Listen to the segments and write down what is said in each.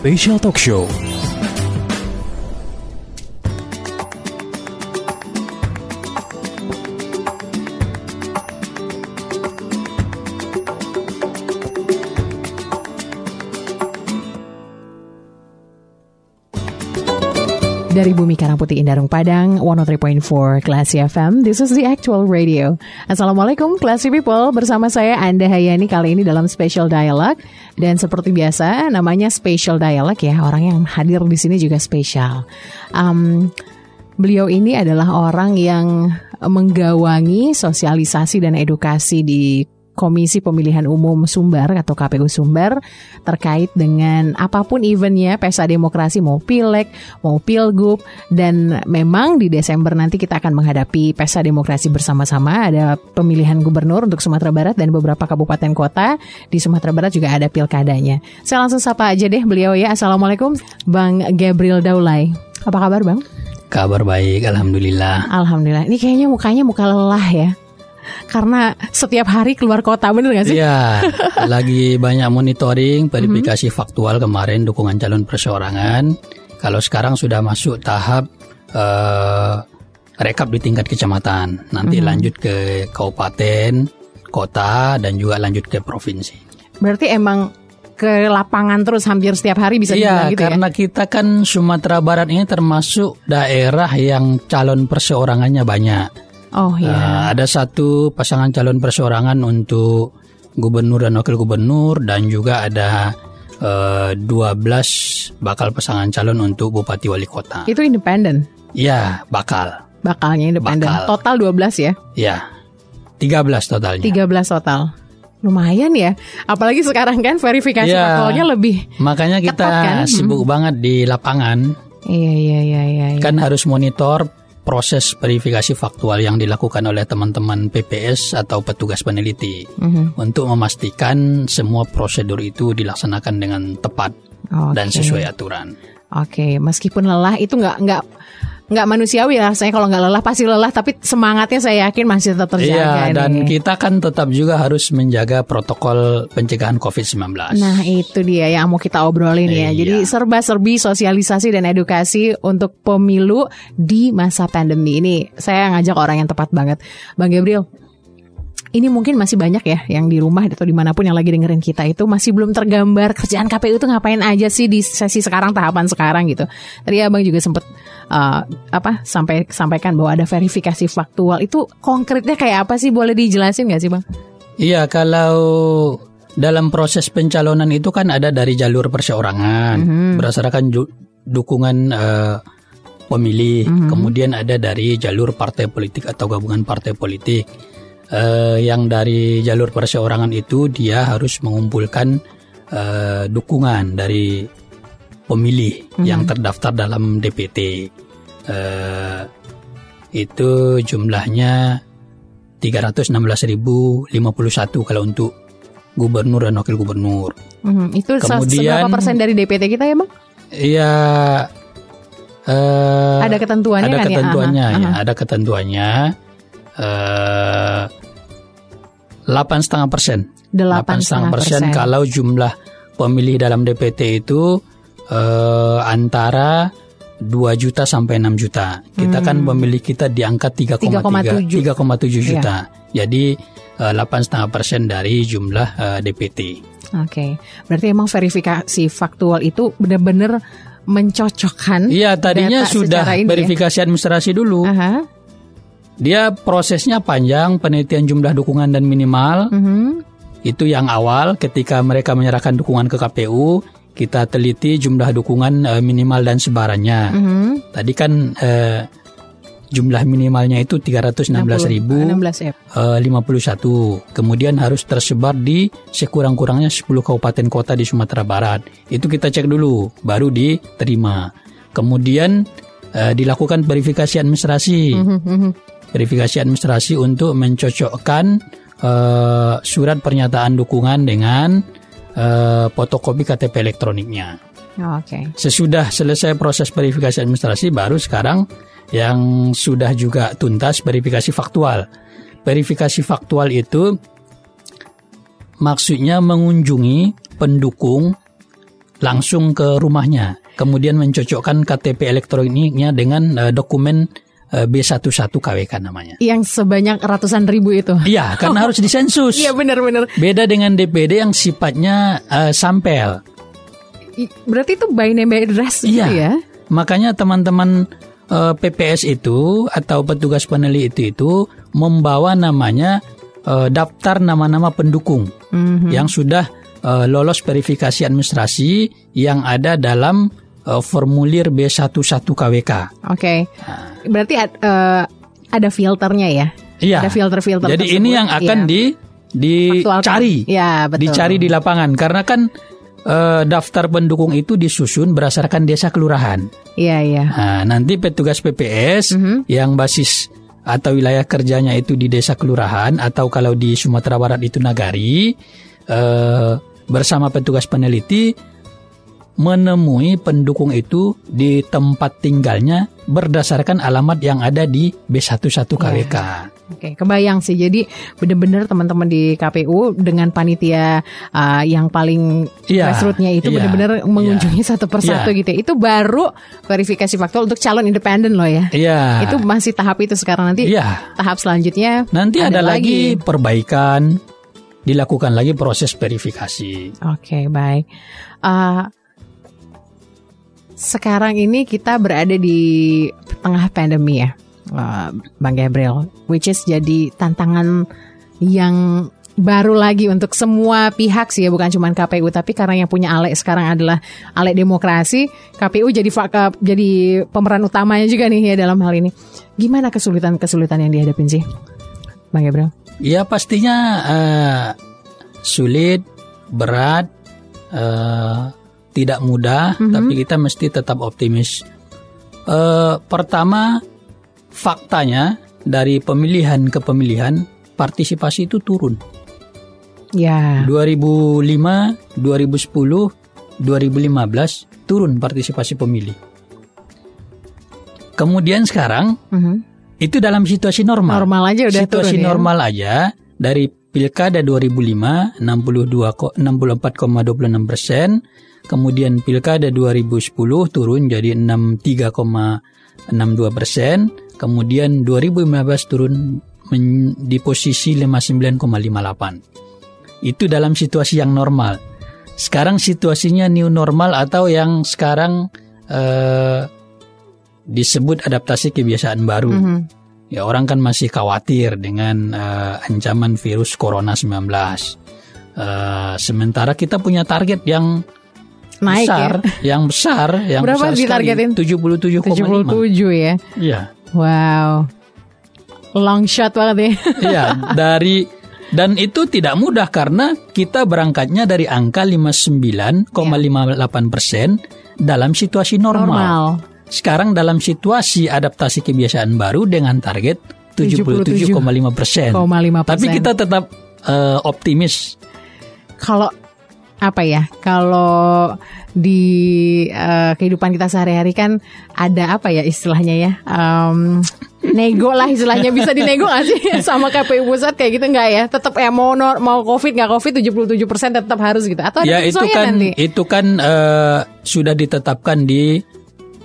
Special Talk Show. Dari Bumi Karangputih Indarung Padang, 103.4 Classy FM, this is the actual radio. Assalamualaikum Classy People, bersama saya Anda Hayani kali ini dalam Special Dialog. Dan seperti biasa, namanya Special Dialog ya, orang yang hadir di sini juga spesial. Um, beliau ini adalah orang yang menggawangi sosialisasi dan edukasi di Komisi Pemilihan Umum Sumbar atau KPU Sumbar terkait dengan apa pun eventnya pesta demokrasi mau pileg, mau pilgub dan memang di Desember nanti kita akan menghadapi pesta demokrasi bersama-sama ada pemilihan gubernur untuk Sumatera Barat dan beberapa kabupaten kota di Sumatera Barat juga ada pilkadanya. Saya langsung sapa aja deh beliau ya. Assalamualaikum Bang Gabriel Daulay. Apa kabar Bang? Kabar baik, Alhamdulillah. Alhamdulillah. Ini kayaknya mukanya muka lelah ya karena setiap hari keluar kota bener gak sih? Iya, lagi banyak monitoring, verifikasi mm -hmm. faktual kemarin dukungan calon perseorangan. Kalau sekarang sudah masuk tahap uh, rekap di tingkat kecamatan, nanti mm -hmm. lanjut ke kabupaten, kota, dan juga lanjut ke provinsi. Berarti emang ke lapangan terus hampir setiap hari bisa iya, gitu ya? karena kita kan Sumatera Barat ini termasuk daerah yang calon perseorangannya banyak. Oh iya. Uh, ada satu pasangan calon perseorangan untuk gubernur dan wakil gubernur dan juga ada uh, 12 bakal pasangan calon untuk bupati wali kota. Itu independen? Iya, bakal. Bakalnya independen. Bakal. Total 12 ya? Iya. 13 totalnya. 13 total. Lumayan ya, apalagi sekarang kan verifikasi ya, faktualnya lebih. Makanya kita ketat, kan? sibuk hmm. banget di lapangan. Iya, iya iya iya iya. Kan harus monitor proses verifikasi faktual yang dilakukan oleh teman-teman PPS atau petugas peneliti mm-hmm. untuk memastikan semua prosedur itu dilaksanakan dengan tepat okay. dan sesuai aturan. Oke, okay. meskipun lelah itu nggak nggak nggak manusiawi lah. Saya kalau nggak lelah pasti lelah, tapi semangatnya saya yakin masih tetap terjaga. Iya, dan kita kan tetap juga harus menjaga protokol pencegahan COVID-19. Nah, itu dia yang mau kita obrolin ya. Iya. Jadi serba-serbi sosialisasi dan edukasi untuk pemilu di masa pandemi ini. Saya ngajak orang yang tepat banget. Bang Gabriel, ini mungkin masih banyak ya yang di rumah atau di mana pun yang lagi dengerin kita itu masih belum tergambar kerjaan KPU itu ngapain aja sih di sesi sekarang tahapan sekarang gitu. Tadi abang juga sempat uh, apa sampai sampaikan bahwa ada verifikasi faktual itu konkretnya kayak apa sih boleh dijelasin nggak sih bang? Iya kalau dalam proses pencalonan itu kan ada dari jalur perseorangan mm -hmm. berdasarkan dukungan uh, pemilih, mm -hmm. kemudian ada dari jalur partai politik atau gabungan partai politik uh, yang dari jalur perseorangan itu dia harus mengumpulkan uh, dukungan dari pemilih mm-hmm. yang terdaftar dalam DPT. Uh, eh, itu jumlahnya 316.051 kalau untuk gubernur dan wakil gubernur. Mm-hmm. Itu Kemudian, berapa persen dari DPT kita ya bang? Iya. Uh, ada ketentuannya ada kan ya? ketentuannya, ya? Aha, ya? Ada ketentuannya. Uh, delapan setengah persen. Delapan setengah persen kalau jumlah pemilih dalam DPT itu uh, antara 2 juta sampai 6 juta. Kita kan hmm. kan pemilih kita di angka 3,3 3,7 juta. Ya. Jadi eh, delapan setengah persen dari jumlah uh, DPT. Oke, okay. berarti emang verifikasi faktual itu benar-benar mencocokkan. Iya, tadinya sudah ya? verifikasi ya? administrasi dulu. Aha. Dia prosesnya panjang, penelitian jumlah dukungan dan minimal. Mm -hmm. Itu yang awal ketika mereka menyerahkan dukungan ke KPU, kita teliti jumlah dukungan uh, minimal dan sebarannya. Mm -hmm. Tadi kan uh, jumlah minimalnya itu 316.051. Ya. Uh, Kemudian harus tersebar di sekurang-kurangnya 10 kabupaten kota di Sumatera Barat. Itu kita cek dulu, baru diterima. Kemudian uh, dilakukan verifikasi administrasi. Mm -hmm verifikasi administrasi untuk mencocokkan uh, surat pernyataan dukungan dengan uh, fotokopi KTP elektroniknya. Oh, Oke. Okay. Sesudah selesai proses verifikasi administrasi, baru sekarang yang sudah juga tuntas verifikasi faktual. Verifikasi faktual itu maksudnya mengunjungi pendukung langsung ke rumahnya, kemudian mencocokkan KTP elektroniknya dengan uh, dokumen B11 KWK namanya. Yang sebanyak ratusan ribu itu. Iya, karena harus disensus. Iya benar-benar. Beda dengan DPD yang sifatnya uh, sampel. Berarti itu by name by address iya. gitu ya? Makanya teman-teman uh, PPS itu atau petugas peneliti itu itu membawa namanya uh, daftar nama-nama pendukung mm-hmm. yang sudah uh, lolos verifikasi administrasi yang ada dalam uh, formulir B11 KWK. Oke. Okay. Nah. Berarti uh, ada filternya ya? Iya. Ada filter-filter. Jadi tersebut. ini yang akan iya. di dicari. Ya, betul. Dicari di lapangan karena kan uh, daftar pendukung itu disusun berdasarkan desa kelurahan. Iya, iya. Nah, nanti petugas PPS mm -hmm. yang basis atau wilayah kerjanya itu di desa kelurahan atau kalau di Sumatera Barat itu nagari uh, bersama petugas peneliti menemui pendukung itu di tempat tinggalnya berdasarkan alamat yang ada di B11 KWK. Ya. Oke, kebayang sih. Jadi benar-benar teman-teman di KPU dengan panitia uh, yang paling ya, grassrootsnya itu ya, benar-benar mengunjungi ya, satu persatu ya. gitu. Ya. Itu baru verifikasi faktual untuk calon independen loh ya. Iya. Itu masih tahap itu sekarang nanti. Ya. Tahap selanjutnya nanti ada, ada lagi perbaikan, dilakukan lagi proses verifikasi. Oke, baik. Uh, sekarang ini kita berada di tengah pandemi ya, uh, Bang Gabriel, which is jadi tantangan yang baru lagi untuk semua pihak sih ya bukan cuma KPU tapi karena yang punya alek sekarang adalah alek demokrasi KPU jadi uh, jadi pemeran utamanya juga nih ya dalam hal ini gimana kesulitan-kesulitan yang dihadapin sih Bang Gabriel? Ya pastinya uh, sulit berat uh, tidak mudah, mm -hmm. tapi kita mesti tetap optimis. Uh, pertama, faktanya dari pemilihan ke pemilihan partisipasi itu turun. Ya. 2005, 2010, 2015 turun partisipasi pemilih. Kemudian sekarang mm -hmm. itu dalam situasi normal. Normal aja udah situasi turun, ya? normal ya? aja dari Pilkada 2005 62 64,26 persen, Kemudian Pilkada 2010 turun jadi 63,62 persen. Kemudian 2015 turun di posisi 59,58. Itu dalam situasi yang normal. Sekarang situasinya new normal atau yang sekarang eh, disebut adaptasi kebiasaan baru. Mm -hmm. Ya orang kan masih khawatir dengan uh, ancaman virus corona 19. Uh, sementara kita punya target yang naik besar, ya. yang besar, yang Berapa besar ditargetin? 77,5. 77 ya. Iya. Wow. Long shot banget ya. Iya, dari dan itu tidak mudah karena kita berangkatnya dari angka 59,58 persen dalam situasi normal. normal. Sekarang dalam situasi adaptasi kebiasaan baru dengan target 77,5 persen. Tapi kita tetap uh, optimis. Kalau apa ya kalau di uh, kehidupan kita sehari-hari kan ada apa ya istilahnya ya um, nego lah istilahnya bisa dinego gak sih sama KPU pusat kayak gitu nggak ya tetap ya mau mau covid nggak covid 77 persen tetap harus gitu atau ya itu kan nanti? itu kan uh, sudah ditetapkan di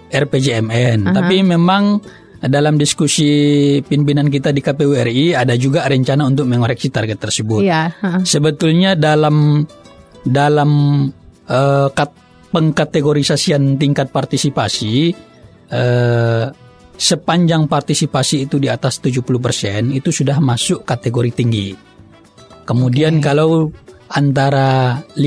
RPJMN uh -huh. tapi memang dalam diskusi pimpinan kita di KPU RI ada juga rencana untuk mengoreksi target tersebut. Iya. Uh -huh. Sebetulnya dalam dalam uh, pengkategorisasian tingkat partisipasi uh, sepanjang partisipasi itu di atas 70% itu sudah masuk kategori tinggi. Kemudian okay. kalau antara 50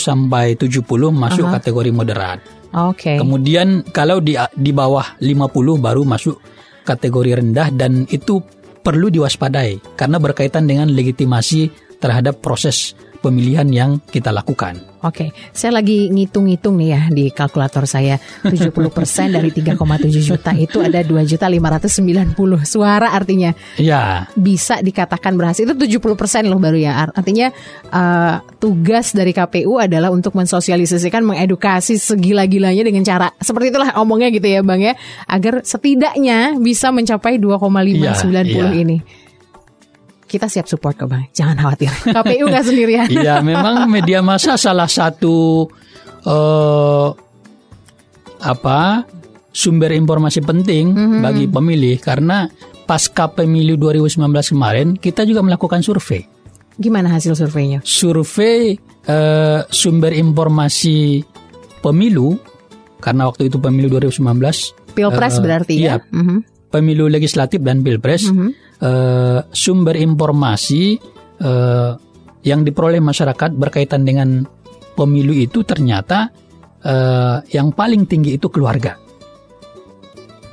sampai 70 masuk uh -huh. kategori moderat. Oke. Okay. Kemudian kalau di di bawah 50 baru masuk kategori rendah dan itu perlu diwaspadai karena berkaitan dengan legitimasi terhadap proses pemilihan yang kita lakukan. Oke, saya lagi ngitung-ngitung nih ya di kalkulator saya 70% dari 3,7 juta itu ada 2 juta 590 suara artinya. Ya. Bisa dikatakan berhasil itu 70% loh baru ya. Artinya uh, tugas dari KPU adalah untuk mensosialisasikan, mengedukasi segila-gilanya dengan cara seperti itulah omongnya gitu ya Bang ya, agar setidaknya bisa mencapai 2,590 ya, ya. ini kita siap support kok bang, jangan khawatir. KPU nggak sendirian. Iya, memang media massa salah satu uh, apa sumber informasi penting mm-hmm. bagi pemilih karena pasca pemilu 2019 kemarin kita juga melakukan survei. Gimana hasil surveinya? Survei uh, sumber informasi pemilu karena waktu itu pemilu 2019 Pilpres uh, berarti ya. Iya, mm-hmm. Pemilu legislatif dan Pilpres mm-hmm. Uh, sumber informasi uh, yang diperoleh masyarakat berkaitan dengan pemilu itu ternyata uh, yang paling tinggi itu keluarga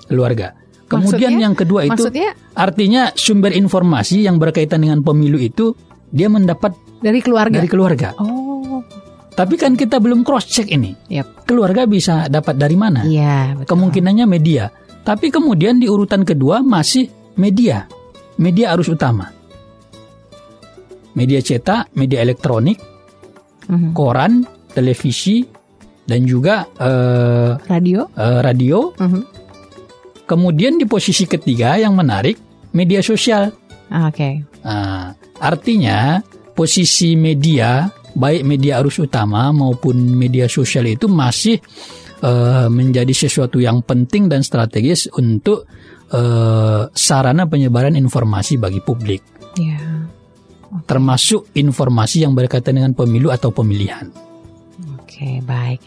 keluarga. Kemudian maksudnya, yang kedua itu maksudnya, artinya sumber informasi yang berkaitan dengan pemilu itu dia mendapat dari keluarga. Dari keluarga. Oh. Tapi kan kita belum cross check ini. Yep. Keluarga bisa dapat dari mana? Iya. Kemungkinannya media. Tapi kemudian di urutan kedua masih media. Media arus utama. Media cetak, media elektronik, mm -hmm. koran, televisi, dan juga uh, radio. Uh, radio. Mm -hmm Kemudian di posisi ketiga yang menarik media sosial. Ah, oke. Okay. Nah, artinya posisi media baik media arus utama maupun media sosial itu masih uh, menjadi sesuatu yang penting dan strategis untuk uh, sarana penyebaran informasi bagi publik. Yeah. Okay. Termasuk informasi yang berkaitan dengan pemilu atau pemilihan. Oke, okay, baik.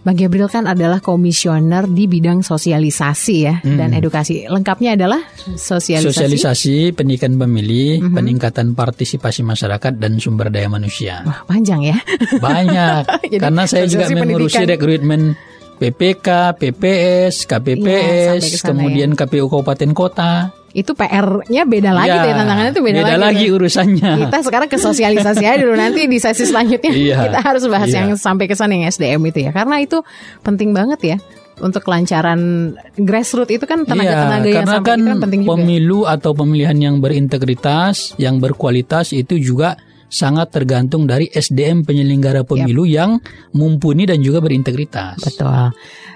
Bang Gabriel kan adalah komisioner di bidang sosialisasi ya hmm. dan edukasi. Lengkapnya adalah sosialisasi. Sosialisasi, pendidikan pemilih, hmm. peningkatan partisipasi masyarakat dan sumber daya manusia. Wah, panjang ya. Banyak. Karena saya juga mengurusi rekrutmen PPK, PPS, KPPS, ya, kemudian ya. KPU Kabupaten Kota itu PR-nya beda lagi ya, deh tantangannya itu beda, beda lagi. lagi urusannya. Kita sekarang ke sosialisasi aja dulu nanti di sesi selanjutnya iya, kita harus bahas iya. yang sampai ke sana yang SDM itu ya karena itu penting banget ya untuk kelancaran grassroots itu kan tenaga-tenaga iya, yang sampai kan, itu kan penting juga. Pemilu atau pemilihan yang berintegritas, yang berkualitas itu juga sangat tergantung dari SDM penyelenggara pemilu yep. yang mumpuni dan juga berintegritas. Betul.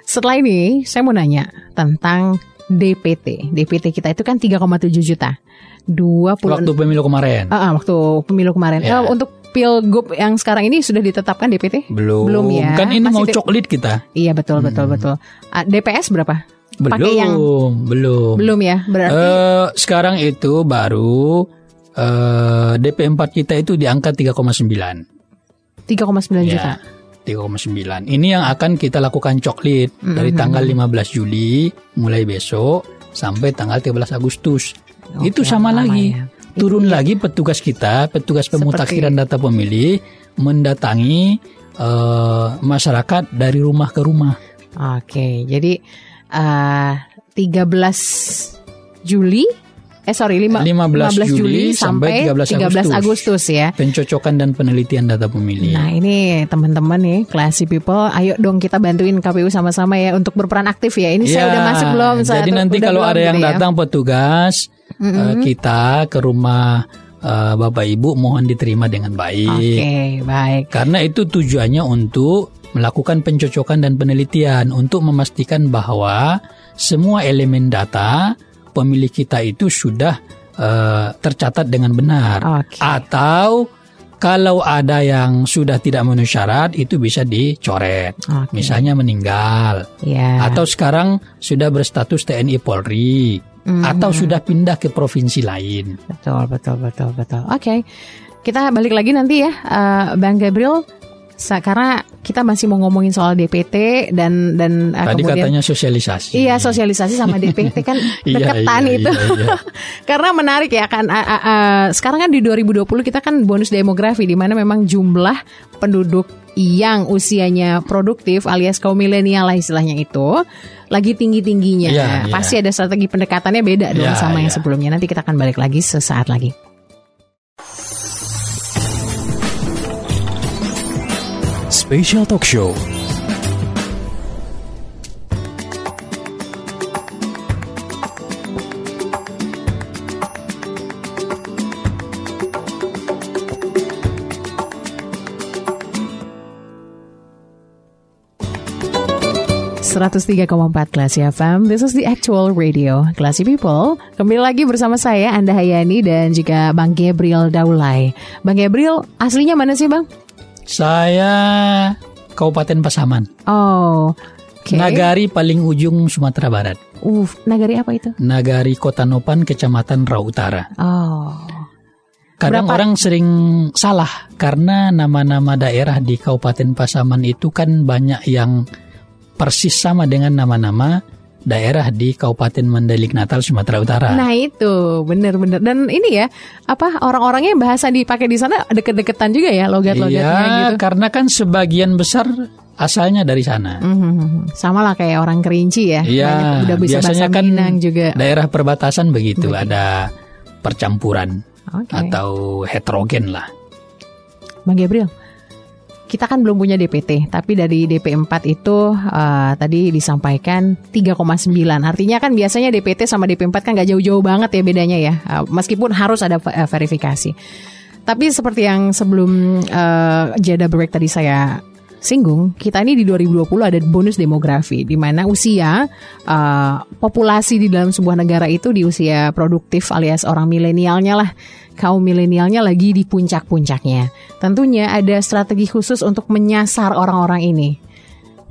Setelah ini saya mau nanya tentang DPT. DPT kita itu kan 3,7 juta. 20 waktu pemilu kemarin. Uh, uh, waktu pemilu kemarin. Yeah. Uh, untuk pilgub yang sekarang ini sudah ditetapkan DPT? Belum. Belum ya. Kan ini Masih mau coklit kita. Iya betul hmm. betul betul. Uh, DPS berapa? Belum. yang belum. Belum ya. Berarti uh, sekarang itu baru uh, DP 4 kita itu di angka 3,9. 3,9 ya. juta. 3,9. Ini yang akan kita lakukan coklit mm-hmm. dari tanggal 15 Juli mulai besok sampai tanggal 13 Agustus. Oke, itu sama lagi. Ya. Turun itu lagi petugas kita, petugas pemutakhiran data pemilih mendatangi uh, masyarakat dari rumah ke rumah. Oke, jadi uh, eh, 13 Juli eh sorry 5, 15, 15 Juli, sampai 13 Agustus, 13 Agustus ya. Pencocokan dan penelitian data pemilih. Nah ini teman-teman nih classy people, ayo dong kita bantuin KPU sama-sama ya untuk berperan aktif ya. Ini ya, saya udah masuk belum? Jadi nanti kalau ada yang gitu ya? datang petugas mm -hmm. uh, kita ke rumah uh, Bapak Ibu mohon diterima dengan baik. Oke, okay, baik. Karena itu tujuannya untuk melakukan pencocokan dan penelitian untuk memastikan bahwa semua elemen data pemilih kita itu sudah uh, tercatat dengan benar okay. atau kalau ada yang sudah tidak memenuhi syarat itu bisa dicoret, okay. misalnya meninggal, yeah. atau sekarang sudah berstatus TNI Polri, mm-hmm. atau sudah pindah ke provinsi lain. Betul, betul, betul, betul. Oke, okay. kita balik lagi nanti ya, uh, Bang Gabriel karena kita masih mau ngomongin soal DPT dan dan uh, Tadi kemudian katanya sosialisasi. Iya, sosialisasi sama DPT kan iya, deketan iya, iya, itu. Iya, iya. Karena menarik ya kan uh, uh, uh, sekarang kan di 2020 kita kan bonus demografi di mana memang jumlah penduduk yang usianya produktif alias kaum milenial lah istilahnya itu lagi tinggi-tingginya. Yeah, yeah. Pasti ada strategi pendekatannya beda dong yeah, sama yeah. yang sebelumnya. Nanti kita akan balik lagi sesaat lagi. Special Talk Show. Seratus tiga empat Classy FM. This is the actual radio. Classy people. Kembali lagi bersama saya Anda Hayani dan juga Bang Gabriel Daulay. Bang Gabriel, aslinya mana sih Bang? Saya Kabupaten Pasaman. Oh. Okay. Nagari paling ujung Sumatera Barat. Uh, nagari apa itu? Nagari Kota Nopan, Kecamatan Rau Utara. Oh. Kadang Berapa? orang sering salah karena nama-nama daerah di Kabupaten Pasaman itu kan banyak yang persis sama dengan nama-nama daerah di Kabupaten Mandailing Natal Sumatera Utara. Nah itu benar-benar dan ini ya apa orang-orangnya bahasa dipakai di sana deket-deketan juga ya logat-logatnya iya, gitu. karena kan sebagian besar asalnya dari sana. Mm-hmm. Sama lah kayak orang Kerinci ya. Iya. Udah bisa biasanya bahasa kan Minang juga. Daerah perbatasan begitu Begitu. ada percampuran okay. atau heterogen lah. Bang Gabriel, kita kan belum punya DPT, tapi dari DP 4 itu uh, tadi disampaikan 3,9. Artinya kan biasanya DPT sama DP 4 kan gak jauh-jauh banget ya bedanya ya. Uh, meskipun harus ada uh, verifikasi. Tapi seperti yang sebelum uh, jeda break tadi saya singgung, kita ini di 2020 ada bonus demografi di mana usia uh, populasi di dalam sebuah negara itu di usia produktif alias orang milenialnya lah kaum milenialnya lagi di puncak-puncaknya. Tentunya ada strategi khusus untuk menyasar orang-orang ini.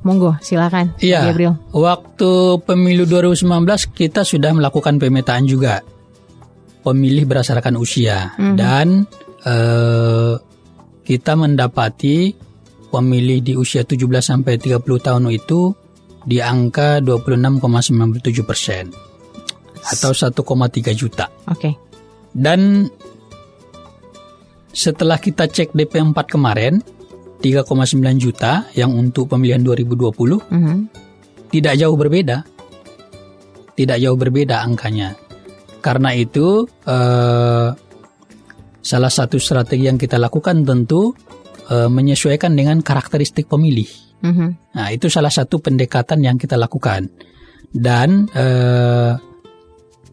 Monggo, silakan. Iya. Gabriel. Waktu pemilu 2019 kita sudah melakukan pemetaan juga pemilih berdasarkan usia mm -hmm. dan uh, kita mendapati pemilih di usia 17 sampai 30 tahun itu di angka 26,97 persen atau 1,3 juta. Oke. Okay. Dan setelah kita cek DP 4 kemarin 3,9 juta yang untuk pemilihan 2020 mm -hmm. tidak jauh berbeda. Tidak jauh berbeda angkanya. Karena itu eh, salah satu strategi yang kita lakukan tentu uh, menyesuaikan dengan karakteristik pemilih. Mm-hmm. Nah, itu salah satu pendekatan yang kita lakukan. Dan uh,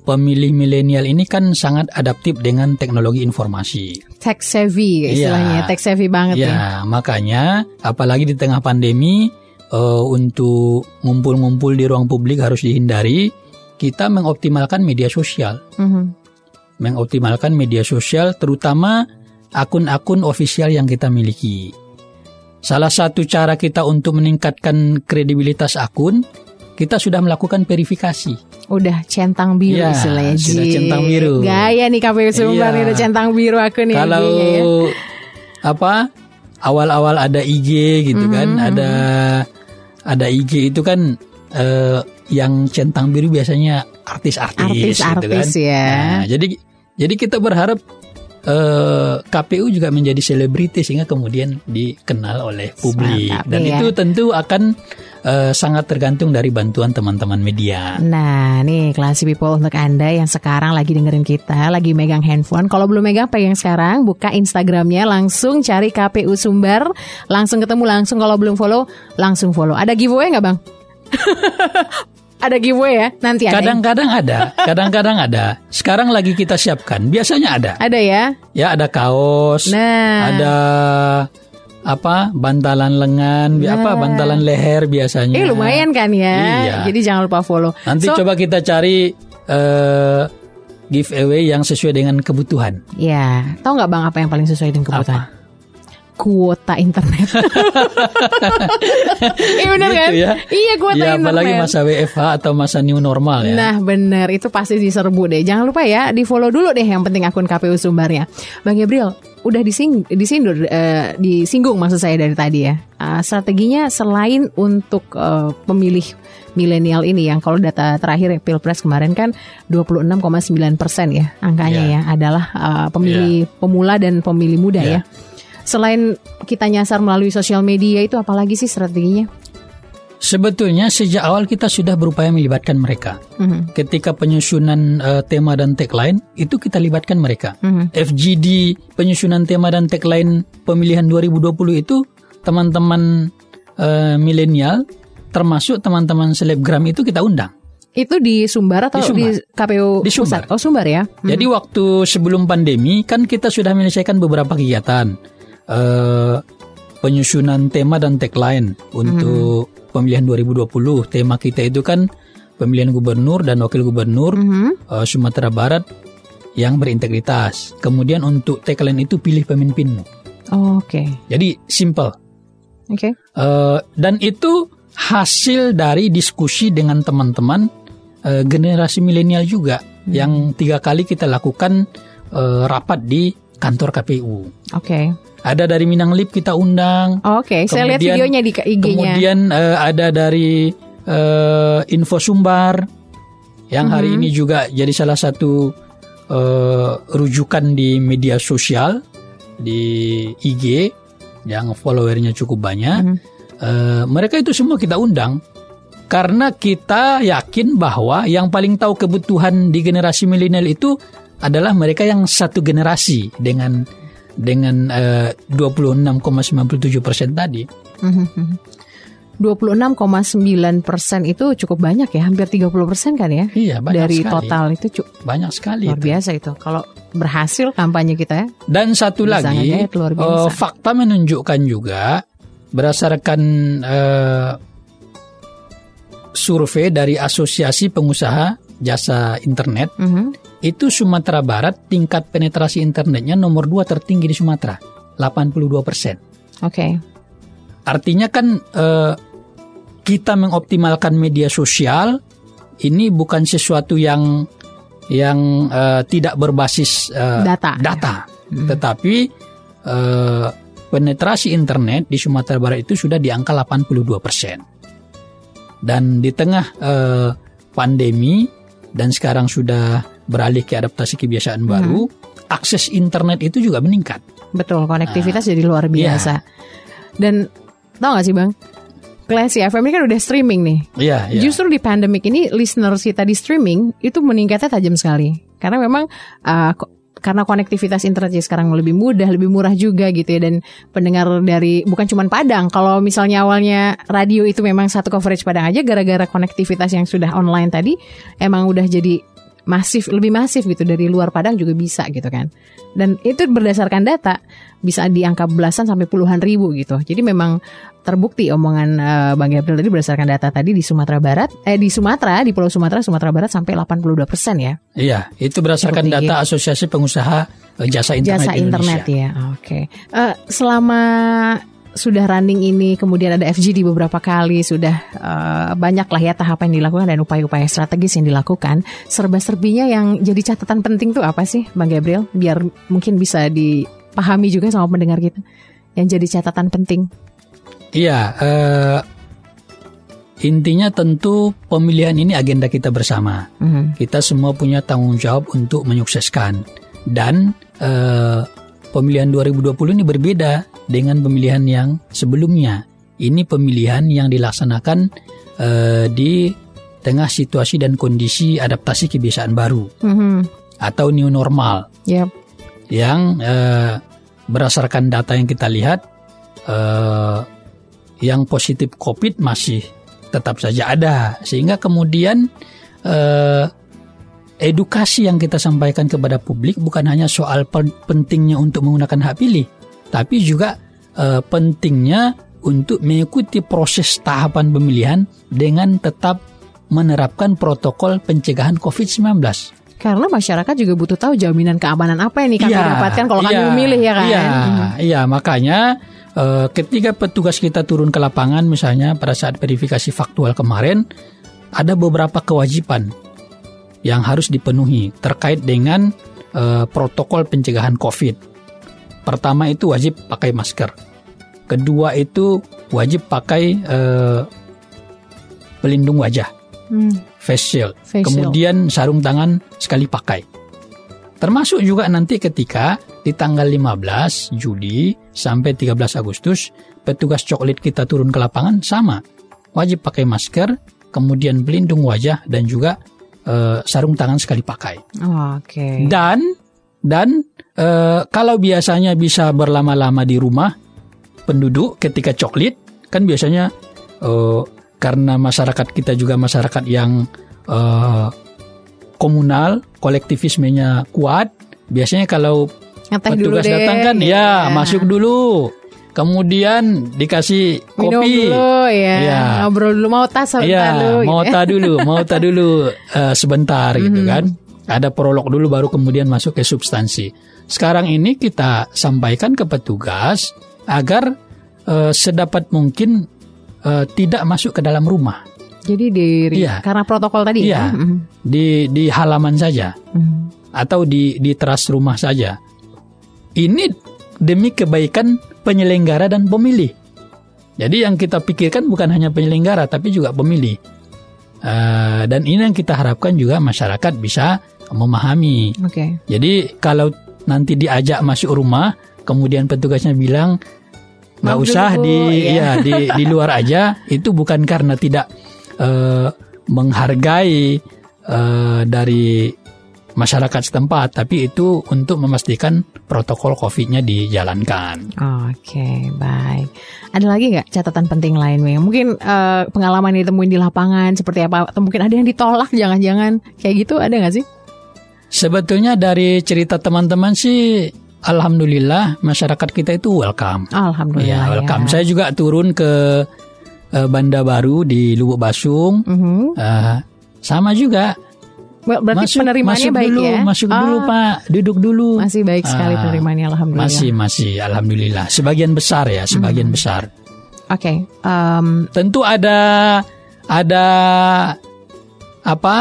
pemilih milenial ini kan sangat adaptif dengan teknologi informasi. Tech savvy istilahnya, ya, tech savvy banget ya. Ya, makanya apalagi di tengah pandemi uh, untuk ngumpul-ngumpul di ruang publik harus dihindari. Kita mengoptimalkan media sosial, mm-hmm. mengoptimalkan media sosial, terutama akun-akun ofisial yang kita miliki. Salah satu cara kita untuk meningkatkan kredibilitas akun, kita sudah melakukan verifikasi. Udah centang biru ya, istilahnya. Sudah centang biru. Gaya nih KPU Sumbar ya. udah centang biru akun ya. Kalau ya. apa awal-awal ada IG gitu mm -hmm. kan, mm-hmm. ada ada IG itu kan uh, yang centang biru biasanya artis-artis gitu kan. ya. Nah, jadi jadi kita berharap eh, KPU juga menjadi selebriti sehingga kemudian dikenal oleh publik Mantap, dan ya. itu tentu akan uh, sangat tergantung dari bantuan teman-teman media. Nah, nih kelas people untuk Anda yang sekarang lagi dengerin kita, lagi megang handphone. Kalau belum megang pegang sekarang, buka Instagramnya, langsung cari KPU Sumber, langsung ketemu langsung. Kalau belum follow, langsung follow. Ada giveaway nggak bang? ada giveaway ya nanti ada. Kadang-kadang ada, kadang-kadang ada. Sekarang lagi kita siapkan. Biasanya ada. Ada ya? Ya ada kaos. Nah. Ada apa bantalan lengan nah. apa bantalan leher biasanya eh lumayan kan ya iya. jadi jangan lupa follow nanti so, coba kita cari uh, giveaway yang sesuai dengan kebutuhan ya tahu nggak bang apa yang paling sesuai dengan kebutuhan apa? Kuota internet. Iya benar gitu kan? Ya? Iya kuota ya, internet. apalagi masa WFH atau masa new normal ya. Nah benar itu pasti diserbu deh. Jangan lupa ya di follow dulu deh yang penting akun KPU Sumbarnya. Bang Gabriel udah dising disindur uh, disinggung maksud saya dari tadi ya. Uh, strateginya selain untuk uh, pemilih milenial ini yang kalau data terakhir ya, Pilpres kemarin kan 26,9 persen ya angkanya yeah. ya adalah uh, pemilih yeah. pemula dan pemilih muda yeah. ya selain kita nyasar melalui sosial media itu apalagi sih strateginya? Sebetulnya sejak awal kita sudah berupaya melibatkan mereka. Mm-hmm. Ketika penyusunan uh, tema dan tagline itu kita libatkan mereka. Mm-hmm. FGD penyusunan tema dan tagline pemilihan 2020 itu teman-teman uh, milenial termasuk teman-teman selebgram itu kita undang. Itu di Sumbar atau di, Sumbar. di KPU di Sumbar. Pusat? Oh Sumbar ya. Hmm. Jadi waktu sebelum pandemi kan kita sudah menyelesaikan beberapa kegiatan uh, penyusunan tema dan tagline untuk hmm. pemilihan 2020. Tema kita itu kan pemilihan gubernur dan wakil gubernur hmm. uh, Sumatera Barat yang berintegritas. Kemudian untuk tagline itu pilih pemimpinmu. Oh, Oke. Okay. Jadi simple. Okay. Uh, dan itu hasil dari diskusi dengan teman-teman uh, generasi milenial juga hmm. yang tiga kali kita lakukan uh, rapat di kantor KPU. Oke. Okay. Ada dari Minang Lip kita undang. Oke, okay. saya lihat videonya di IG-nya. Kemudian uh, ada dari uh, Info Sumbar yang mm -hmm. hari ini juga jadi salah satu uh, rujukan di media sosial di IG yang followernya cukup banyak. Mm -hmm. uh, mereka itu semua kita undang karena kita yakin bahwa yang paling tahu kebutuhan di generasi milenial itu adalah mereka yang satu generasi dengan dengan uh, 26,97 persen tadi. 26,9 persen itu cukup banyak ya, hampir 30 persen kan ya? Iya, banyak Dari sekali. total itu cukup banyak sekali. Luar itu. biasa itu. Kalau berhasil kampanye kita ya. Dan satu lagi, uh, fakta menunjukkan juga berdasarkan uh, survei dari Asosiasi Pengusaha Jasa Internet, mm -hmm itu Sumatera Barat tingkat penetrasi internetnya nomor dua tertinggi di Sumatera, 82 persen. Oke. Okay. Artinya kan uh, kita mengoptimalkan media sosial ini bukan sesuatu yang yang uh, tidak berbasis uh, data, data, ya. tetapi uh, penetrasi internet di Sumatera Barat itu sudah di angka 82 persen. Dan di tengah uh, pandemi dan sekarang sudah beralih ke adaptasi kebiasaan hmm. baru, akses internet itu juga meningkat. Betul, konektivitas nah, jadi luar iya. biasa. Yeah. Dan tau gak sih bang, Classy FM ini kan udah streaming nih. Iya. Yeah, Justru di pandemic ini listener kita di streaming itu meningkatnya tajam sekali. Karena memang uh, karena konektivitas internet sekarang lebih mudah, lebih murah juga gitu ya dan pendengar dari bukan cuma Padang. Kalau misalnya awalnya radio itu memang satu coverage Padang aja gara-gara konektivitas yang sudah online tadi emang udah jadi masif lebih masif gitu dari luar Padang juga bisa gitu kan. Dan itu berdasarkan data bisa di angka belasan sampai puluhan ribu gitu. Jadi memang terbukti omongan uh, Bang Gabriel tadi berdasarkan data tadi di Sumatera Barat, eh di Sumatera, di Pulau Sumatera, Sumatera Barat sampai 82 persen ya. Iya, itu berdasarkan data Asosiasi Pengusaha eh, Jasa Internet Jasa Internet ya, oke. Okay. Uh, selama sudah running ini, kemudian ada FGD beberapa kali, sudah uh, banyak lah ya tahap yang dilakukan dan upaya-upaya strategis yang dilakukan. Serba-serbinya yang jadi catatan penting tuh apa sih, Bang Gabriel? Biar mungkin bisa dipahami juga sama pendengar kita. Yang jadi catatan penting. Iya, uh, intinya tentu pemilihan ini agenda kita bersama. Mm -hmm. Kita semua punya tanggung jawab untuk menyukseskan dan uh, pemilihan 2020 ini berbeda dengan pemilihan yang sebelumnya. Ini pemilihan yang dilaksanakan uh, di tengah situasi dan kondisi adaptasi kebiasaan baru mm-hmm. atau new normal. Yep. Yang uh, berdasarkan data yang kita lihat, uh, yang positif COVID masih tetap saja ada, sehingga kemudian uh, edukasi yang kita sampaikan kepada publik bukan hanya soal pentingnya untuk menggunakan hak pilih, tapi juga uh, pentingnya untuk mengikuti proses tahapan pemilihan dengan tetap menerapkan protokol pencegahan COVID-19. Karena masyarakat juga butuh tahu jaminan keamanan apa yang kami ya, dapatkan kalau ya, kami iya, memilih ya kan. Iya, hmm. iya makanya uh, ketika petugas kita turun ke lapangan misalnya pada saat verifikasi faktual kemarin ada beberapa kewajiban yang harus dipenuhi terkait dengan uh, protokol pencegahan COVID. Pertama itu wajib pakai masker. Kedua itu wajib pakai uh, pelindung wajah, hmm. face shield. Face Kemudian sarung tangan sekali pakai. Termasuk juga nanti ketika di tanggal 15 Juli sampai 13 Agustus petugas coklit kita turun ke lapangan sama. Wajib pakai masker, kemudian pelindung wajah dan juga uh, sarung tangan sekali pakai. Oh, Oke. Okay. Dan dan uh, kalau biasanya bisa berlama-lama di rumah penduduk ketika coklit kan biasanya uh, karena masyarakat kita juga masyarakat yang uh, komunal, kolektivismenya kuat. Biasanya kalau Ngeteh petugas datang kan ya, ya masuk dulu kemudian dikasih kopi Minum dulu ya, ya. ngobrol dulu mau tas sebentar ya, dulu mau tas dulu mau tas dulu uh, sebentar mm -hmm. gitu kan ada prolog dulu baru kemudian masuk ke substansi sekarang ini kita sampaikan ke petugas agar uh, sedapat mungkin uh, tidak masuk ke dalam rumah. Jadi di iya. karena protokol tadi iya, ya. Mm. Di di halaman saja. Mm. Atau di di teras rumah saja. Ini demi kebaikan penyelenggara dan pemilih. Jadi yang kita pikirkan bukan hanya penyelenggara tapi juga pemilih. Uh, dan ini yang kita harapkan juga masyarakat bisa memahami. Oke. Okay. Jadi kalau nanti diajak masuk rumah, kemudian petugasnya bilang nggak usah di ya. ya di di luar aja, itu bukan karena tidak uh, menghargai uh, dari masyarakat setempat, tapi itu untuk memastikan protokol COVID-nya dijalankan. Oke, baik. Ada lagi nggak catatan penting lain, Wing? Mungkin uh, pengalaman yang ditemuin di lapangan seperti apa? Atau mungkin ada yang ditolak, jangan-jangan kayak gitu ada nggak sih? Sebetulnya dari cerita teman-teman sih Alhamdulillah masyarakat kita itu welcome. Alhamdulillah. Ya, welcome. Ya. Saya juga turun ke uh, Banda Baru di Lubuk Basung. Uh -huh. uh, sama juga. Berarti masuk, penerimaannya masuk baik dulu, ya? Masuk oh. dulu Pak, duduk dulu. Masih baik sekali uh, penerimaannya Alhamdulillah. Masih, masih Alhamdulillah. Sebagian besar ya, sebagian -huh. besar. Oke. Okay, um, Tentu ada ada apa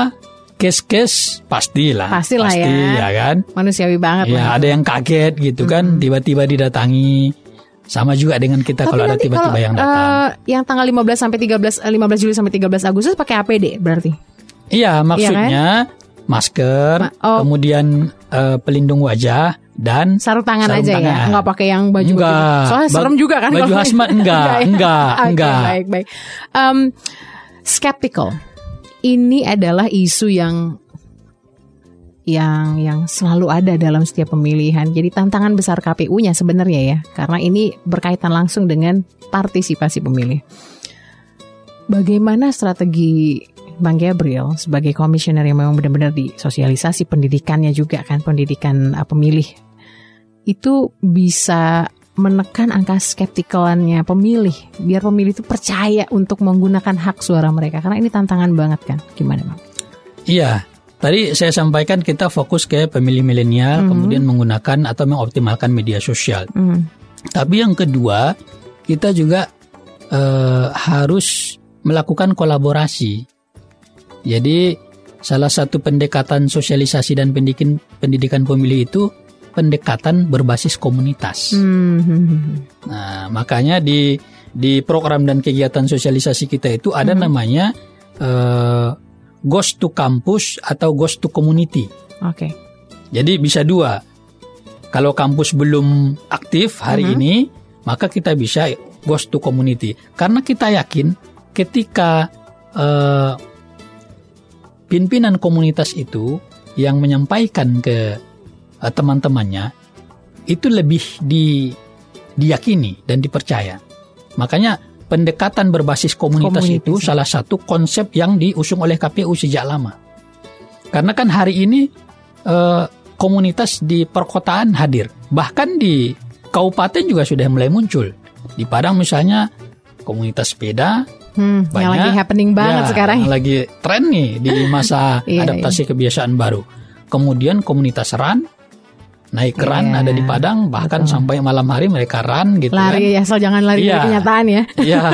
kes-kes pastilah. Pastilah pasti, ya. ya kan. Manusiawi banget. Ya, ada yang kaget gitu kan, tiba-tiba didatangi. Sama juga dengan kita Tapi kalau ada tiba-tiba yang datang. Uh, yang tanggal 15 sampai 13 15 eh, Juli sampai 13 Agustus pakai APD berarti. Iya, maksudnya iya kan? masker, Ma oh. kemudian uh, pelindung wajah dan sarung tangan sarung aja ya? tangan. ya, nggak pakai yang baju. Enggak. Soalnya serem juga kan. Baju hazmat enggak, enggak, enggak. okay, enggak. Baik, baik. Um, skeptical ini adalah isu yang yang yang selalu ada dalam setiap pemilihan. Jadi tantangan besar KPU-nya sebenarnya ya, karena ini berkaitan langsung dengan partisipasi pemilih. Bagaimana strategi Bang Gabriel sebagai komisioner yang memang benar-benar di sosialisasi pendidikannya juga kan pendidikan uh, pemilih itu bisa menekan angka skeptikalannya pemilih biar pemilih itu percaya untuk menggunakan hak suara mereka karena ini tantangan banget kan gimana bang? Iya tadi saya sampaikan kita fokus ke pemilih milenial mm -hmm. kemudian menggunakan atau mengoptimalkan media sosial. Mm -hmm. Tapi yang kedua kita juga uh, harus melakukan kolaborasi. Jadi salah satu pendekatan sosialisasi dan pendidikan pendidikan pemilih itu pendekatan berbasis komunitas. Hmm. Nah, makanya di di program dan kegiatan sosialisasi kita itu ada hmm. namanya uh, Ghost to Campus atau Ghost to Community. Oke. Okay. Jadi bisa dua. Kalau kampus belum aktif hari hmm. ini, maka kita bisa Ghost to Community. Karena kita yakin ketika uh, pimpinan komunitas itu yang menyampaikan ke uh, teman-temannya itu lebih di diyakini dan dipercaya. Makanya pendekatan berbasis komunitas, komunitas itu salah satu konsep yang diusung oleh KPU sejak lama. Karena kan hari ini uh, komunitas di perkotaan hadir, bahkan di kabupaten juga sudah mulai muncul. Di Padang misalnya komunitas sepeda hmm, banyak, yang lagi happening banget ya, sekarang. Yang lagi tren nih di masa iya, adaptasi iya. kebiasaan baru. Kemudian komunitas run naik keran yeah. ada di Padang bahkan Betul. sampai malam hari mereka run gitu lari kan. ya asal jangan lari yeah. dari kenyataan ya yeah.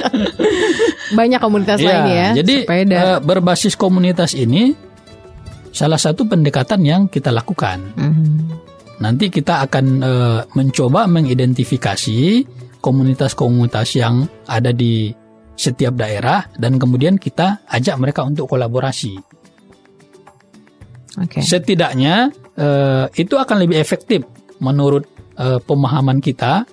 banyak komunitas yeah. lain ya jadi sepeda. Uh, berbasis komunitas ini salah satu pendekatan yang kita lakukan mm-hmm. nanti kita akan uh, mencoba mengidentifikasi komunitas-komunitas yang ada di setiap daerah dan kemudian kita ajak mereka untuk kolaborasi Okay. Setidaknya uh, itu akan lebih efektif menurut uh, pemahaman kita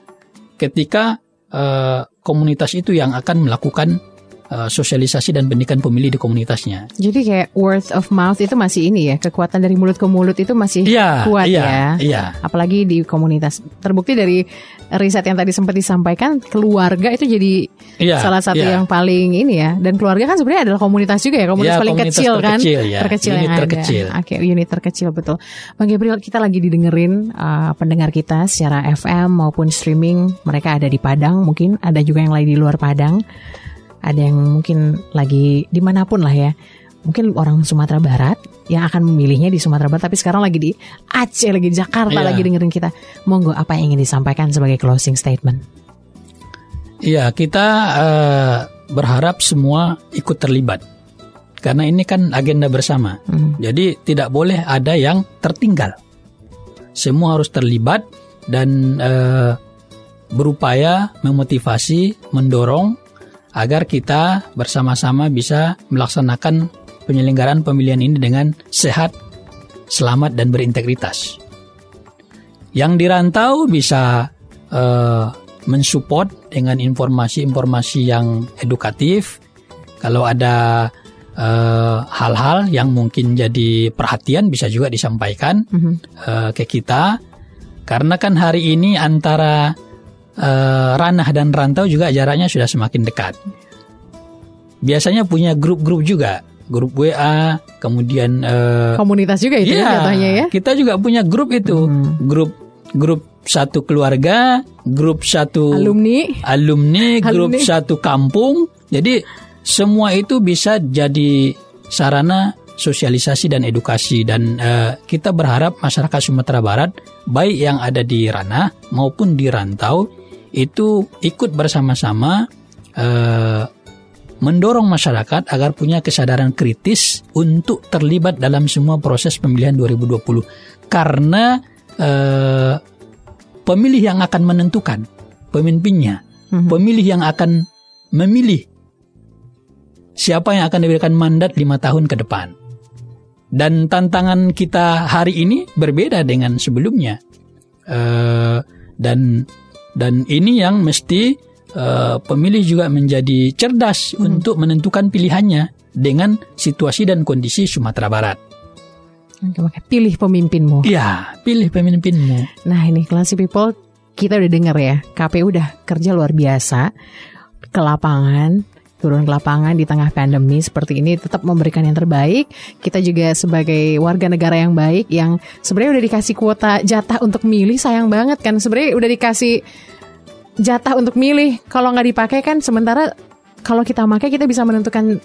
ketika uh, komunitas itu yang akan melakukan uh, sosialisasi dan pendidikan pemilih di komunitasnya. Jadi kayak word of mouth itu masih ini ya, kekuatan dari mulut ke mulut itu masih ya, kuat iya, ya. Iya. Apalagi di komunitas. Terbukti dari riset yang tadi sempat disampaikan, keluarga itu jadi ya, salah satu ya. yang paling ini ya. Dan keluarga kan sebenarnya adalah komunitas juga ya, komunitas ya, paling komunitas kecil kan, ya. terkecil unit yang terkecil. ada. Oke, unit terkecil betul. Bang Gabriel, kita lagi didengerin uh, pendengar kita secara FM maupun streaming. Mereka ada di Padang, mungkin ada juga yang lain di luar Padang ada yang mungkin lagi di mana pun lah ya mungkin orang Sumatera Barat yang akan memilihnya di Sumatera Barat tapi sekarang lagi di Aceh lagi di Jakarta yeah. lagi dengerin kita monggo apa yang ingin disampaikan sebagai closing statement Iya, kita uh, berharap semua ikut terlibat. Karena ini kan agenda bersama. Hmm. Jadi tidak boleh ada yang tertinggal. Semua harus terlibat dan uh, berupaya memotivasi, mendorong agar kita bersama-sama bisa melaksanakan penyelenggaraan pemilihan ini dengan sehat, selamat dan berintegritas. Yang di rantau bisa uh, mensupport dengan informasi-informasi yang edukatif. Kalau ada eh, hal-hal uh, yang mungkin jadi perhatian bisa juga disampaikan mm -hmm. uh, ke kita. Karena kan hari ini antara uh, ranah dan rantau juga jaraknya sudah semakin dekat. Biasanya punya grup-grup juga grup WA, kemudian uh, komunitas juga itu ya, ya ya. Kita juga punya grup itu, hmm. grup grup satu keluarga, grup satu alumni, alumni, grup alumni. satu kampung. Jadi semua itu bisa jadi sarana sosialisasi dan edukasi dan uh, kita berharap masyarakat Sumatera Barat baik yang ada di ranah maupun di rantau itu ikut bersama-sama uh, mendorong masyarakat agar punya kesadaran kritis untuk terlibat dalam semua proses pemilihan 2020 karena uh, pemilih yang akan menentukan pemimpinnya, hmm. pemilih yang akan memilih siapa yang akan diberikan mandat lima tahun ke depan. Dan tantangan kita hari ini berbeda dengan sebelumnya, uh, dan dan ini yang mesti uh, pemilih juga menjadi cerdas hmm. untuk menentukan pilihannya dengan situasi dan kondisi Sumatera Barat. Oke, pilih pemimpinmu. Iya, pilih pemimpinmu. Nah ini classy people, kita udah dengar ya, KPU udah kerja luar biasa ke lapangan, turun ke lapangan di tengah pandemi seperti ini tetap memberikan yang terbaik. Kita juga sebagai warga negara yang baik yang sebenarnya udah dikasih kuota jatah untuk milih sayang banget kan sebenarnya udah dikasih jatah untuk milih. Kalau nggak dipakai kan sementara kalau kita pakai kita bisa menentukan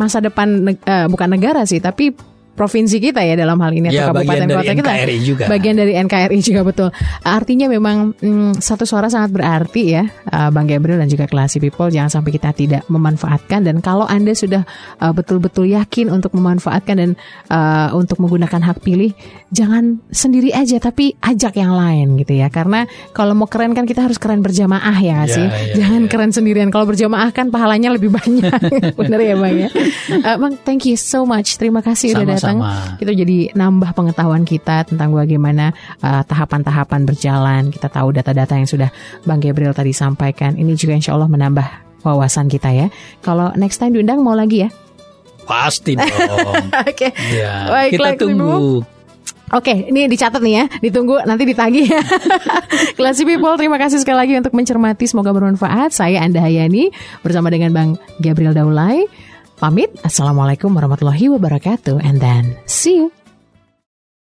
masa depan uh, bukan negara sih tapi provinsi kita ya dalam hal ini ya, atau kabupaten kota kita. NKRI juga. Bagian dari NKRI juga betul. Artinya memang hmm, satu suara sangat berarti ya, uh, Bang Gabriel dan juga Classy People. Jangan sampai kita tidak memanfaatkan dan kalau anda sudah uh, betul-betul yakin untuk memanfaatkan dan uh, untuk menggunakan hak pilih, jangan sendiri aja tapi ajak yang lain gitu ya. Karena kalau mau keren kan kita harus keren berjamaah ya ya, sih. Ya, jangan ya. keren sendirian. Kalau berjamaah kan pahalanya lebih banyak. Bener ya Bang ya. Uh, bang, thank you so much. Terima kasih Sama. udah datang. Kita jadi nambah pengetahuan kita tentang bagaimana uh, tahapan-tahapan uh, berjalan. Kita tahu data-data yang sudah Bang Gabriel tadi sampaikan. Ini juga insya Allah menambah wawasan kita ya. Kalau next time diundang mau lagi ya? Pasti dong. Oke. okay. Ya, kita tunggu. Oke, okay, ini dicatat nih ya, ditunggu nanti ditagih. Classy People, terima kasih sekali lagi untuk mencermati, semoga bermanfaat. Saya Anda Hayani bersama dengan Bang Gabriel Daulay. Pamit, Assalamualaikum warahmatullahi wabarakatuh, and then see you.